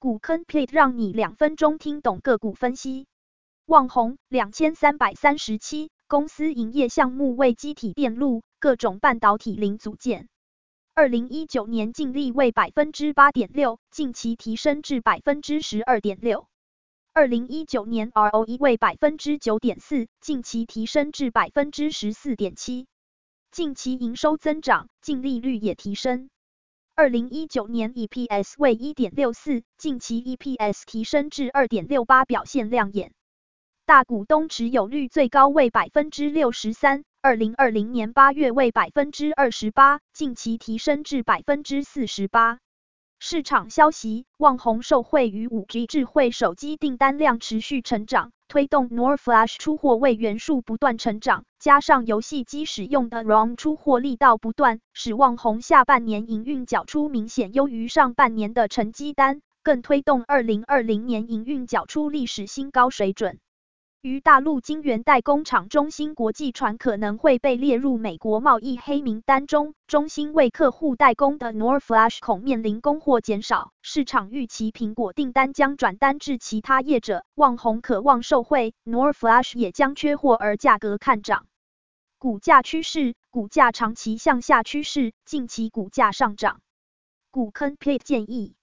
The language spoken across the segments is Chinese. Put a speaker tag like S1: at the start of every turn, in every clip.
S1: 股坑 plate 让你两分钟听懂个股分析。旺宏两千三百三十七，公司营业项目为积体电路、各种半导体零组件。二零一九年净利为百分之八点六，近期提升至百分之十二点六。二零一九年 ROE 为百分之九点四，近期提升至百分之十四点七。近期营收增长，净利率也提升。二零一九年 EPS 为一点六四，近期 EPS 提升至二点六八，表现亮眼。大股东持有率最高为百分之六十三，二零二零年八月为百分之二十八，近期提升至百分之四十八。市场消息，旺宏受惠于五 G 智慧手机订单量持续成长，推动 NOR Flash 出货位元素不断成长，加上游戏机使用的 ROM 出货力道不断，使旺红下半年营运缴出明显优于上半年的成绩单，更推动二零二零年营运缴出历史新高水准。于大陆晶圆代工厂中芯国际传可能会被列入美国贸易黑名单中，中芯为客户代工的 NOR Flash 恐面临供货减少，市场预期苹果订单将转单至其他业者，旺宏渴望受惠，NOR Flash 也将缺货而价格看涨。股价趋势，股价长期向下趋势，近期股价上涨。股坑 plate 建议。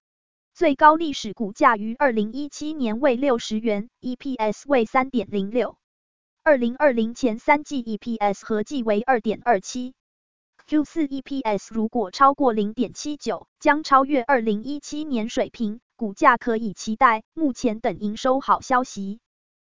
S1: 最高历史股价于二零一七年为六十元，EPS 为三点零六。二零二零前三季 EPS 合计为二点二七。Q 四 EPS 如果超过零点七九，将超越二零一七年水平，股价可以期待。目前等营收好消息。